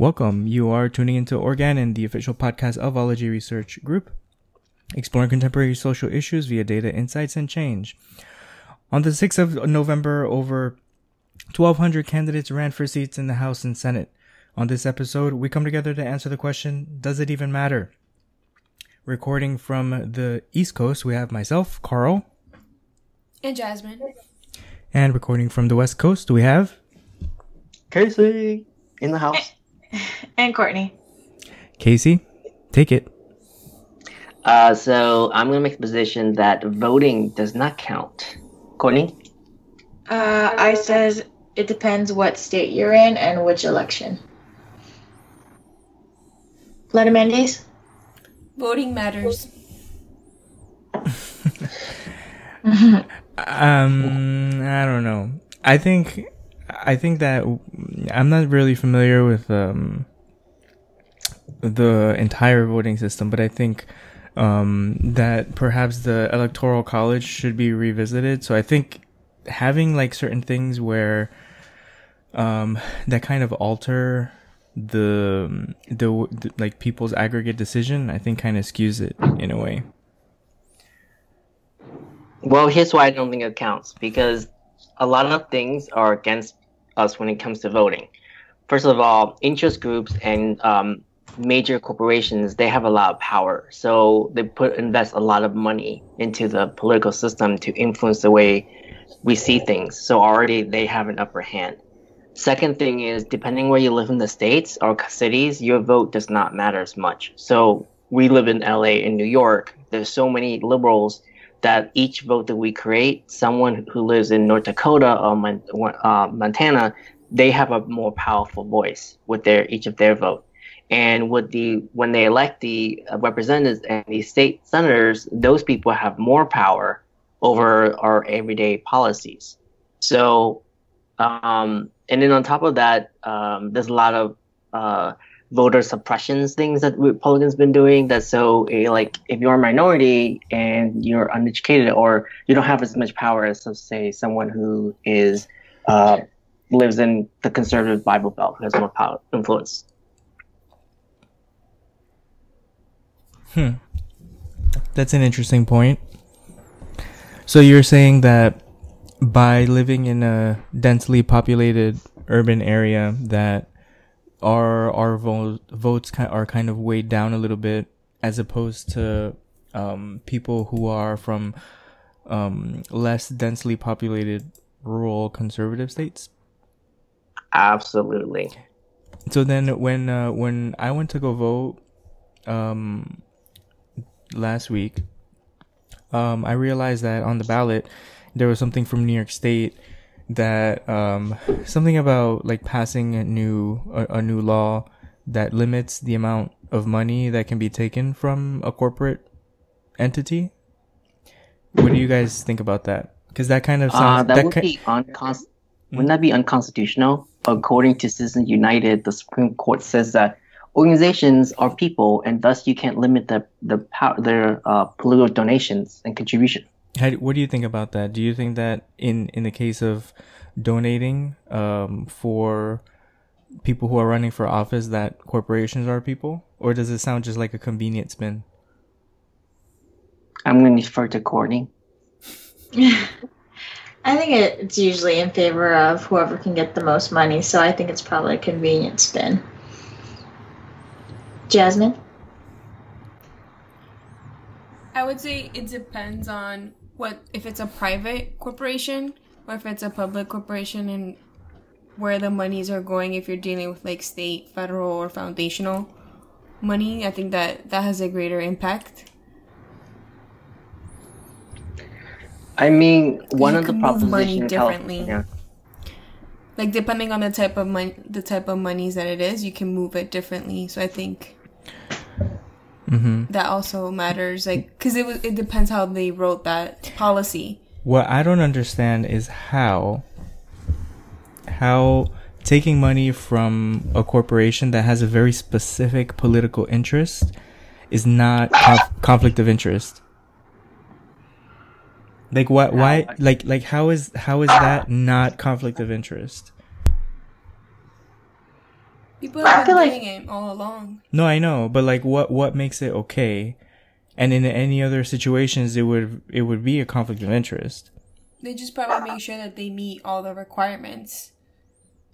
Welcome. You are tuning into Organon, the official podcast of Ology Research Group, exploring contemporary social issues via data, insights, and change. On the 6th of November, over 1,200 candidates ran for seats in the House and Senate. On this episode, we come together to answer the question Does it even matter? Recording from the East Coast, we have myself, Carl. And Jasmine. And recording from the West Coast, we have Casey in the house. And Courtney. Casey. Take it. Uh, so I'm gonna make the position that voting does not count. Courtney. Uh, I says it depends what state you're in and which election. Letter Mendes. Voting matters. Um, I don't know. I think, I think that I'm not really familiar with um the entire voting system, but I think um that perhaps the electoral college should be revisited. So I think having like certain things where um that kind of alter the the, the like people's aggregate decision, I think kind of skews it in a way. Well, here's why I don't think it counts because a lot of things are against us when it comes to voting. First of all, interest groups and um, major corporations they have a lot of power, so they put invest a lot of money into the political system to influence the way we see things. So already they have an upper hand. Second thing is, depending where you live in the states or cities, your vote does not matter as much. So we live in LA and New York. There's so many liberals that each vote that we create, someone who lives in North Dakota or Mon- uh, Montana, they have a more powerful voice with their each of their vote. And with the when they elect the uh, representatives and the state senators, those people have more power over our everyday policies. So, um, and then on top of that, um, there's a lot of uh, voter suppressions things that Republicans been doing. That so eh, like if you're a minority and you're uneducated or you don't have as much power as so say someone who is uh, lives in the conservative Bible Belt who has more power influence. Hmm. That's an interesting point. So you're saying that by living in a densely populated urban area that our our vo- votes are kind of weighed down a little bit as opposed to um, people who are from um, less densely populated rural conservative states. Absolutely. So then, when uh, when I went to go vote um, last week, um, I realized that on the ballot there was something from New York State that um, something about like passing a new a, a new law that limits the amount of money that can be taken from a corporate entity. What do you guys think about that? Because that kind of Uh, sounds that, that would ki- be uncons- Wouldn't that be unconstitutional? According to Citizens United, the Supreme Court says that organizations are people, and thus you can't limit the the power, their uh, political donations and contribution. How, what do you think about that? Do you think that in in the case of donating um, for people who are running for office, that corporations are people, or does it sound just like a convenient spin? I'm going to defer to Courtney. I think it's usually in favor of whoever can get the most money, so I think it's probably a convenient spin. Jasmine? I would say it depends on what if it's a private corporation or if it's a public corporation and where the monies are going if you're dealing with like state, federal or foundational money. I think that that has a greater impact. I mean, one You of the move money differently. California. Like depending on the type of money the type of monies that it is, you can move it differently. So I think Mm-hmm. that also matters like cuz it was it depends how they wrote that policy. What I don't understand is how how taking money from a corporation that has a very specific political interest is not conf- conflict of interest. Like what? Why? Like like how is how is that not conflict of interest? People I have been feel like- it all along. No, I know, but like, what what makes it okay? And in any other situations, it would it would be a conflict of interest. They just probably make sure that they meet all the requirements.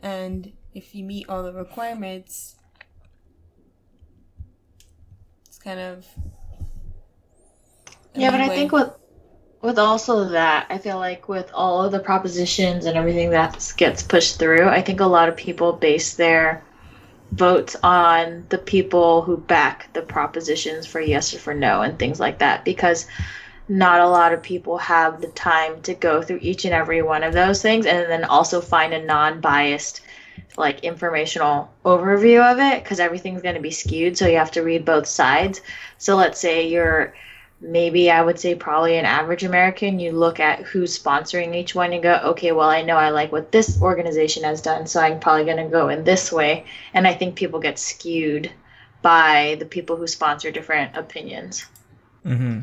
And if you meet all the requirements, it's kind of. Yeah, but I think with with also that, I feel like with all of the propositions and everything that gets pushed through, I think a lot of people base their votes on the people who back the propositions for yes or for no and things like that because not a lot of people have the time to go through each and every one of those things and then also find a non-biased like informational overview of it because everything's going to be skewed so you have to read both sides. So let's say you're maybe I would say probably an average American, you look at who's sponsoring each one and go, okay, well, I know I like what this organization has done, so I'm probably going to go in this way. And I think people get skewed by the people who sponsor different opinions. Mm-hmm.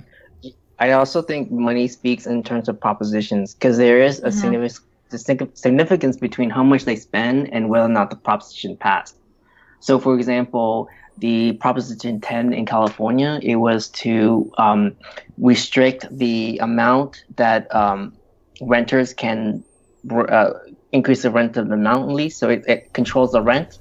I also think money speaks in terms of propositions because there is a Mhm. significant significance between how much they spend and whether or not the proposition passed. So, for example, the Proposition 10 in California, it was to um, restrict the amount that um, renters can uh, increase the rent of the mountain lease, so it, it controls the rent.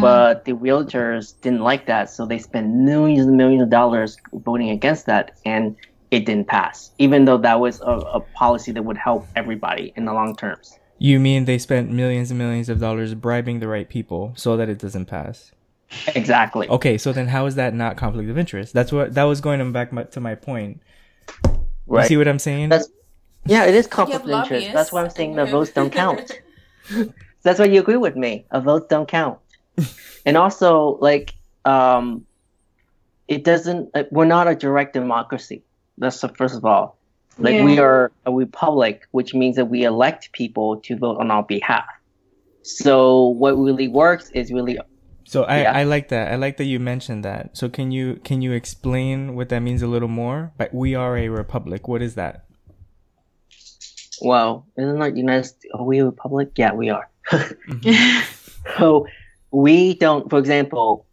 But the realtors didn't like that, so they spent millions and millions of dollars voting against that, and it didn't pass, even though that was a, a policy that would help everybody in the long terms. You mean they spent millions and millions of dollars bribing the right people so that it doesn't pass? Exactly. Okay, so then how is that not conflict of interest? That's what that was going to back my, to my point. You Right. see what I'm saying? That's yeah, it is conflict of have interest. That's why I'm saying the votes don't count. That's why you agree with me. A vote don't count. and also, like, um, it doesn't. Like, we're not a direct democracy. That's the first of all. Like we are a republic, which means that we elect people to vote on our behalf. So what really works is really So I, Yeah. I like that. I like that you mentioned that. So can you can you explain what that means a little more? But we are a republic. What is that? well, isn't that United? St- Are we a republic? Yeah, we are. Mhm. So we don't, for example,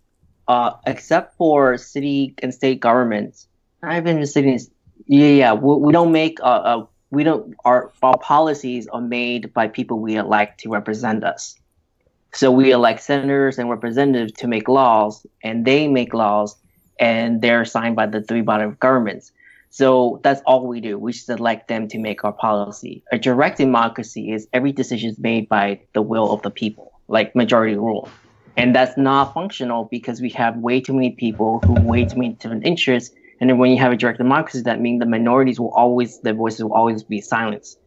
uh, except for city and state governments, not even the cities. Yeah, yeah, we, we don't make uh, uh, we don't our our policies are made by people we elect to represent us. So we elect senators and representatives to make laws, and they make laws, and they're signed by the three body of governments. So that's all we do. We just elect them to make our policy. A direct democracy is every decision is made by the will of the people, like majority rule. And that's not functional because we have way too many people who way too many different interests. And then when you have a direct democracy, that means the minorities will always, their voices will always be silenced.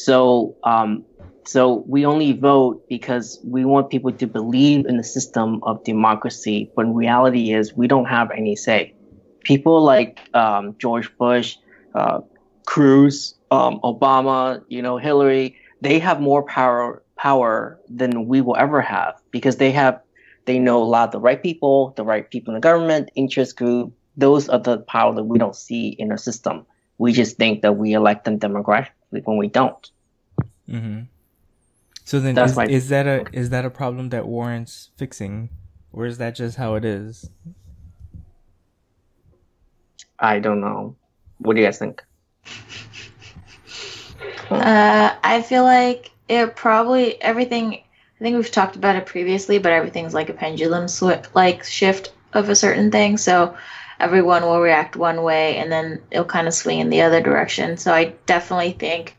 So, um, so we only vote because we want people to believe in the system of democracy. But reality is we don't have any say people like um, George Bush, uh, Cruz, um, Obama, you know, Hillary, they have more power power than we will ever have because they have they know a lot of the right people, the right people in the government, interest group. Those are the power that we don't see in our system. We just think that we elect them democratically when we don't. Mm-hmm. So then That's is, my- is that a is that a problem that warrants fixing, or is that just how it is? I don't know. What do you guys think? Uh, I feel like it probably everything. I think we've talked about it previously, but everything's like a pendulum swi- like shift of a certain thing. So everyone will react one way, and then it'll kind of swing in the other direction. So I definitely think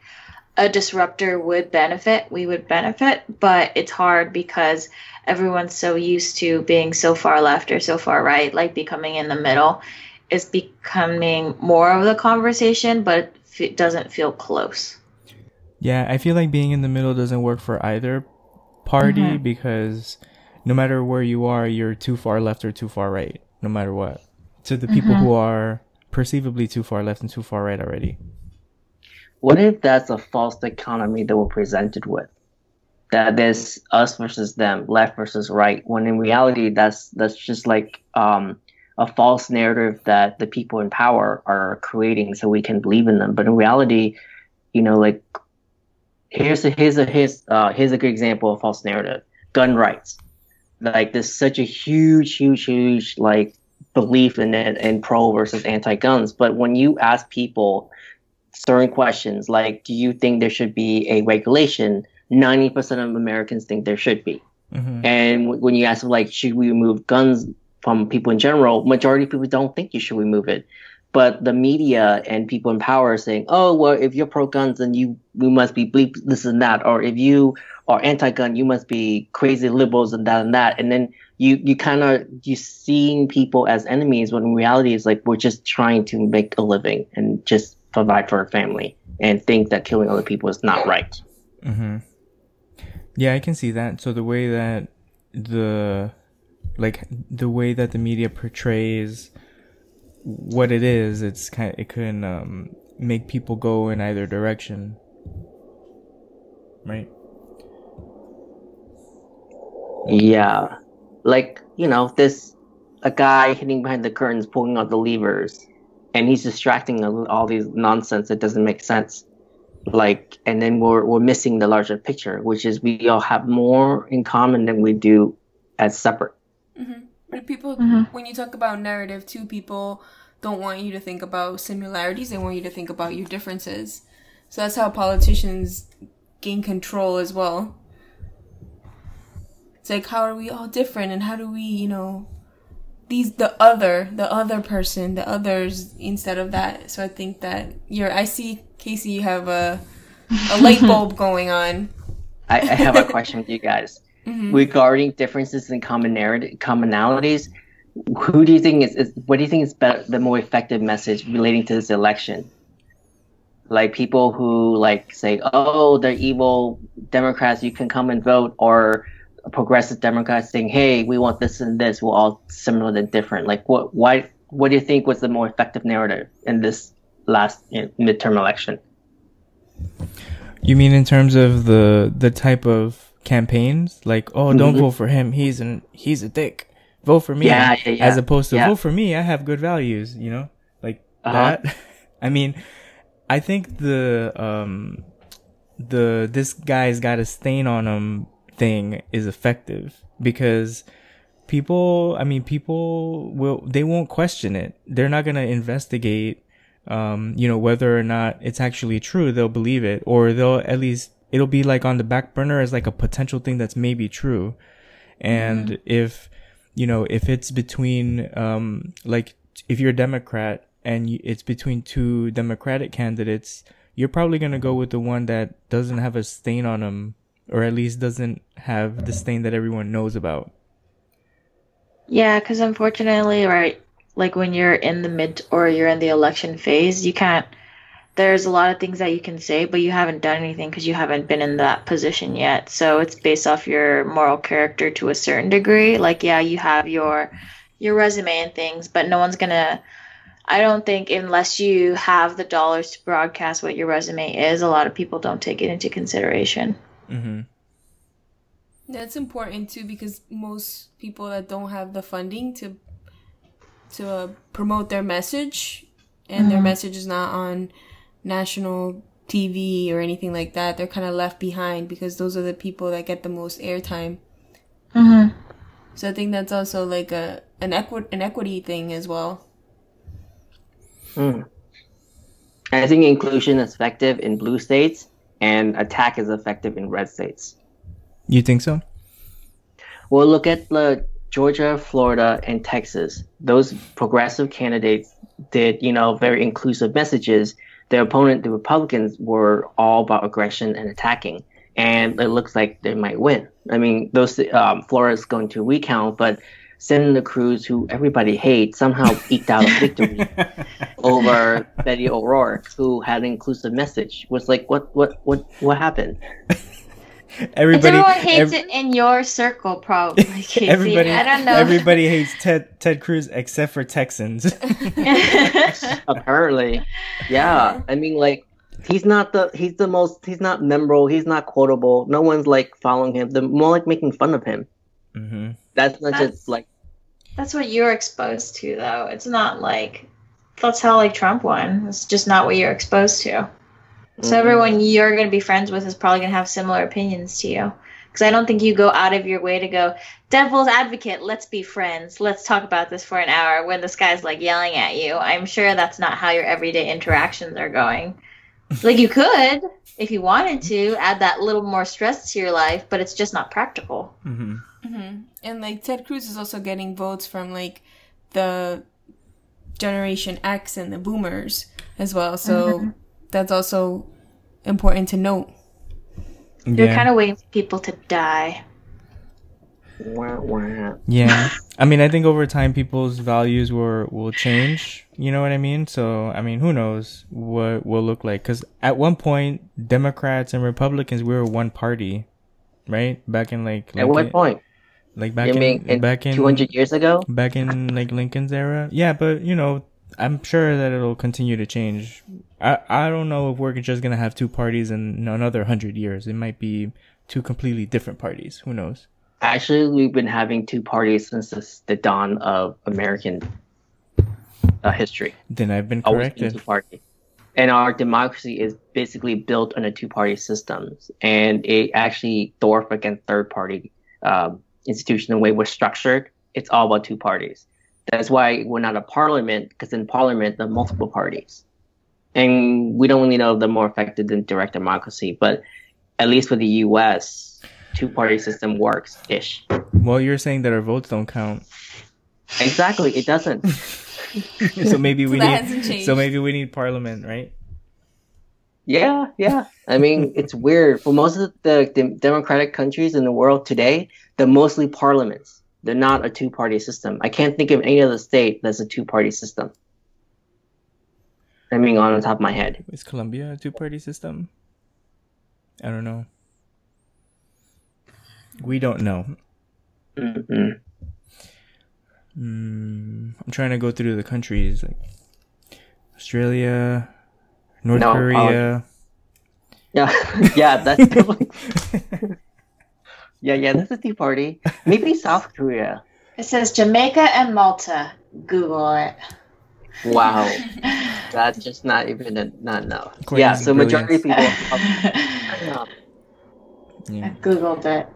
a disruptor would benefit. We would benefit, but it's hard because everyone's so used to being so far left or so far right, like becoming in the middle. Is becoming more of the conversation, but it doesn't feel close. Yeah, I feel like being in the middle doesn't work for either party Mhm. because no matter where you are, you're too far left or too far right, no matter what. To the people who are perceivably too far left and too far right already. What if that's a false dichotomy that we're presented with? That there's us versus them, left versus right, when in reality that's that's just like um, a false narrative that the people in power are creating so we can believe in them. But in reality, you know, like here's a here's a here's uh, here's a good example of false narrative: gun rights. Like there's such a huge, huge, huge like belief in it and pro versus anti-guns. But when you ask people certain questions, like do you think there should be a regulation? Ninety percent of Americans think there should be. Mm-hmm. And w- when you ask them, like, should we remove guns from people in general, majority of people don't think you should remove it. But the media and people in power are saying, oh, well, if you're pro guns, then you, you must be bleep this and that. Or if you are anti gun, you must be crazy liberals and that and that. And then you, you kind of, you seeing people as enemies when in reality it's like we're just trying to make a living and just provide for our family and think that killing other people is not right. Mm-hmm. Yeah, I can see that. So the way that the like the way that the media portrays what it is, it's kind it can um, make people go in either direction, right? Yeah. Like, you know, this a guy hitting behind the curtains pulling out the levers and he's distracting all all these nonsense that doesn't make sense. Like and then we're we're missing the larger picture, which is we all have more in common than we do as separate. But people, Mhm. when you talk about narrative too, people don't want you to think about similarities. They want you to think about your differences. So that's how politicians gain control as well. It's like, how are we all different, and how do we, you know, these the other, the other person, the others instead of that. So I think that you're. I see Casey, you have a a light bulb going on. I, I have a question with you guys. Mm-hmm. Regarding differences in commonality, commonalities, who do you think is, is what do you think is better, the more effective message relating to this election? Like people who like say, "Oh, they're evil Democrats, you can come and vote," or progressive Democrats saying, "Hey, we want this and this. We're all similar and different." Like, what? Why? What do you think was the more effective narrative in this last you know, midterm election? You mean in terms of the the type of campaigns, like oh, don't Mhm. vote for him, he's an he's a dick. Vote for me, Yeah, yeah, yeah. as opposed to Yeah. vote for me. I have good values. You know, like Uh-huh. that. I mean, I think the um the this guy's got a stain on him thing is effective because people i mean people will they won't question it. They're not going to investigate um you know whether or not it's actually true. They'll believe it or they'll at least it'll be like on the back burner as like a potential thing that's maybe true. And if you know if it's between um like if you're a democrat and it's between two democratic candidates you're probably going to go with the one that doesn't have a stain on them or at least doesn't have the stain that everyone knows about Yeah, because unfortunately, right, like when you're in the mid or you're in the election phase, you can't. There's a lot of things that you can say, but you haven't done anything because you haven't been in that position yet. So it's based off your moral character to a certain degree. Like, yeah, you have your your resume and things, but no one's gonna. I don't think unless you have the dollars to broadcast what your resume is, a lot of people don't take it into consideration. Mm-hmm. That's important too because most people that don't have the funding to to uh, promote their message and their message is not on national TV or anything like that, they're kind of left behind because those are the people that get the most airtime. Mm-hmm. So I think that's also like a an equi- an equity thing as well. Hmm. I think inclusion is effective in blue states and attack is effective in red states. you think so Well, look at the Georgia, Florida, and Texas. Those progressive candidates did, you know, very inclusive messages. Their opponent, the Republicans, were all about aggression and attacking, and it looks like they might win. I mean, those um, Florida's going to recount, but Senator Cruz, who everybody hates, somehow eked out a victory over Beto O'Rourke, who had an inclusive message. Was like, what, what, what, what happened? everybody everyone hates ev- it in your circle, probably. Casey. everybody I don't know. everybody hates ted ted cruz except for texans Apparently, yeah. I mean, like he's not the he's the most he's not memorable. He's not quotable. No one's like following him. They're more like making fun of him. mm-hmm. That's not That's- just like That's what you're exposed to, though. It's not like that's how like Trump won. It's just not what you're exposed to. So Mhm. everyone you're gonna be friends with is probably gonna have similar opinions to you. Because I don't think you go out of your way to go, devil's advocate, let's be friends. Let's talk about this for an hour when this guy's like yelling at you. I'm sure that's not how your everyday interactions are going. Like you could, if you wanted to, add that little more stress to your life, but it's just not practical. hmm hmm And like Ted Cruz is also getting votes from like the Generation X and the Boomers as well. So that's also important to note. You're kind of waiting for people to die. Yeah. I mean, I think over time people's values will will change. You know what I mean? So, I mean, who knows what will look like? Because at one point, Democrats and Republicans we were one party, right? Back in like At what Lincoln- point? Like back in, mean in back in 200 years ago? back in like Lincoln's era. Yeah, but you know, I'm sure that it'll continue to change. I I don't know if we're just gonna have two parties in another hundred years. It might be two completely different parties. Who knows? Actually, we've been having two parties since the, the dawn of American uh, history. Then I've been corrected. two party. And our democracy is basically built on a two party system. And it actually dwarf against third party um, institution the way we're structured. It's all about two parties. That's why we're not a parliament, because in parliament, there are multiple parties. And we don't really know if they're more effective than direct democracy. But at least for the US, two party system works ish. Well, you're saying that our votes don't count, Exactly, it doesn't. so maybe we that need. hasn't changed. So maybe we need parliament, right? Yeah, yeah. I mean, it's weird. For most of the, the democratic countries in the world today, they're mostly parliaments. They're not a two party system. I can't think of any other state that's a two party system. I mean, on the top of my head. Is Colombia a two-party system? I don't know. We don't know. Mm-mm. Mm, I'm trying to go through the countries like Australia, North No, Korea. Yeah, yeah, that's definitely. yeah, yeah, that's a tea party. Maybe South Korea. It says Jamaica and Malta. Google it. Wow, that's just not even a, not enough. Courtney's yeah, so majority of people. I yeah. Googled it.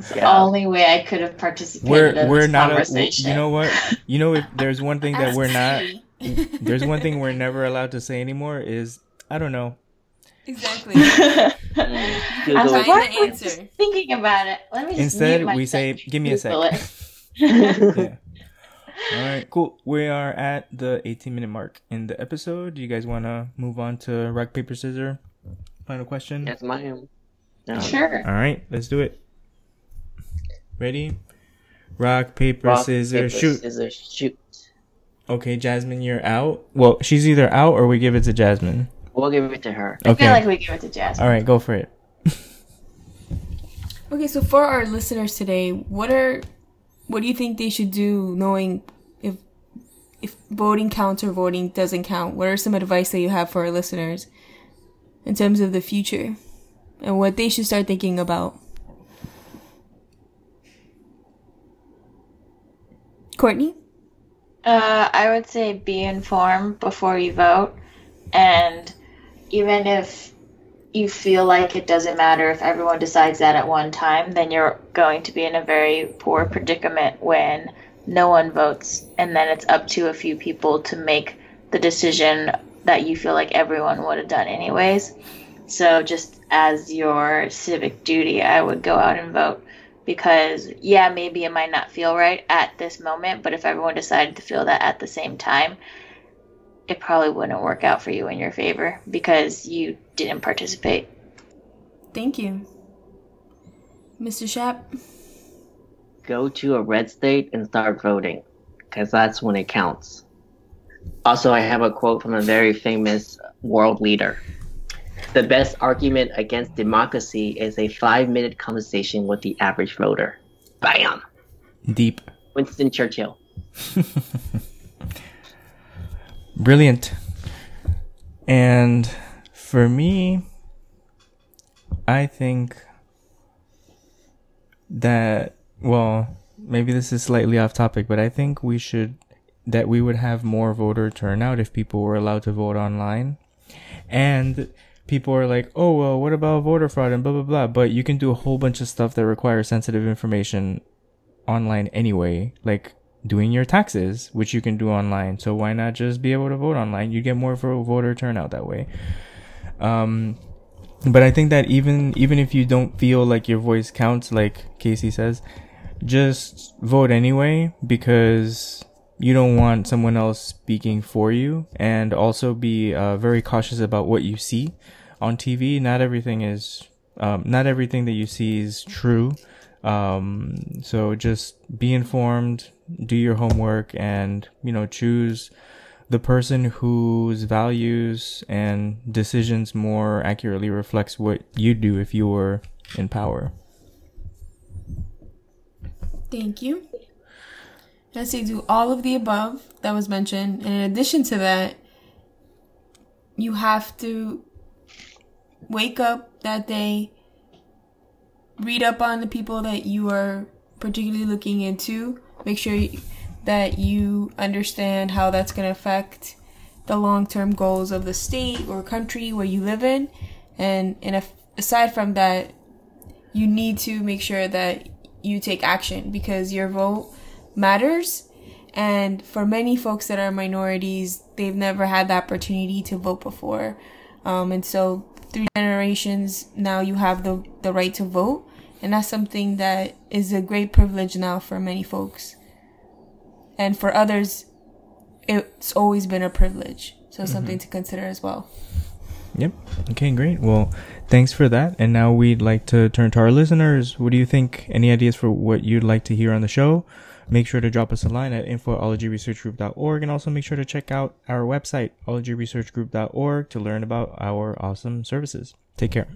It's the only way I could have participated We're in we're this not. A, conversation. you know what? You know if there's one thing that we're not. There's one thing we're never allowed to say anymore is I don't know. exactly. I Google was like, it. Find why the am I answer. just thinking about it? Let me just Instead, mute we say, "Give me a sec." Yeah. All right, cool. We are at the 18 minute mark in the episode. Do you guys want to move on to rock paper scissors? Final question. Yes, ma'am. No. Sure. All right, let's do it. Ready? Rock paper Rock, scissors paper, shoot. Scissors, shoot. Okay, Jasmine, you're out. Well, she's either out or we give it to Jasmine. We'll give it to her. I Okay. feel like we give it to Jasmine. All right, go for it. Okay, so for our listeners today, what are what do you think they should do knowing if if voting counts or voting doesn't count? What are some advice that you have for our listeners in terms of the future and what they should start thinking about? Courtney? Uh, I would say be informed before you vote, and even if you feel like it doesn't matter if everyone decides that at one time, then you're going to be in a very poor predicament when no one votes, and then it's up to a few people to make the decision that you feel like everyone would have done anyways. So, just as your civic duty, I would go out and vote because yeah, maybe it might not feel right at this moment, but if everyone decided to feel that at the same time, it probably wouldn't work out for you in your favor because you didn't participate. Thank you. Mr. Shap? Go to a red state and start voting, because that's when it counts. Also, I have a quote from a very famous world leader. The best argument against democracy is a five minute conversation with the average voter. Bam! Deep. Winston Churchill. Brilliant. And for me, I think that, well, maybe this is slightly off topic, but I think we should, that we would have more voter turnout if people were allowed to vote online. And people are like, oh, well, what about voter fraud and blah, blah, blah. But you can do a whole bunch of stuff that requires sensitive information online anyway, like doing your taxes, which you can do online. So why not just be able to vote online? You get more voter turnout that way. Um, but I think that even even if you don't feel like your voice counts, like Casey says, just vote anyway because you don't want someone else speaking for you, and also be uh, very cautious about what you see on TV. Not everything is um, not everything that you see is true. Um, so just be informed, do your homework, and you know choose the person whose values and decisions more accurately reflects what you do if you were in power. Thank you. Let's say do all of the above that was mentioned, and in addition to that, you have to wake up that day, read up on the people that you are particularly looking into, make sure that you understand how that's going to affect the long-term goals of the state or country where you live in. And and aside from that you need to make sure that you take action because your vote matters. And for many folks that are minorities they've never had the opportunity to vote before. Um, and so three generations now you have the, the right to vote. And that's something that is a great privilege now for many folks. And for others it's always been a privilege. So mm-hmm. something to consider as well. Yep. Okay great. Well thanks for that. And now we'd like to turn to our listeners. What do you think? Any ideas for what you'd like to hear on the show make sure to drop us a line at info@ologyresearchgroup.org and also make sure to check out our website ologyresearchgroup.org to learn about our awesome services. Take care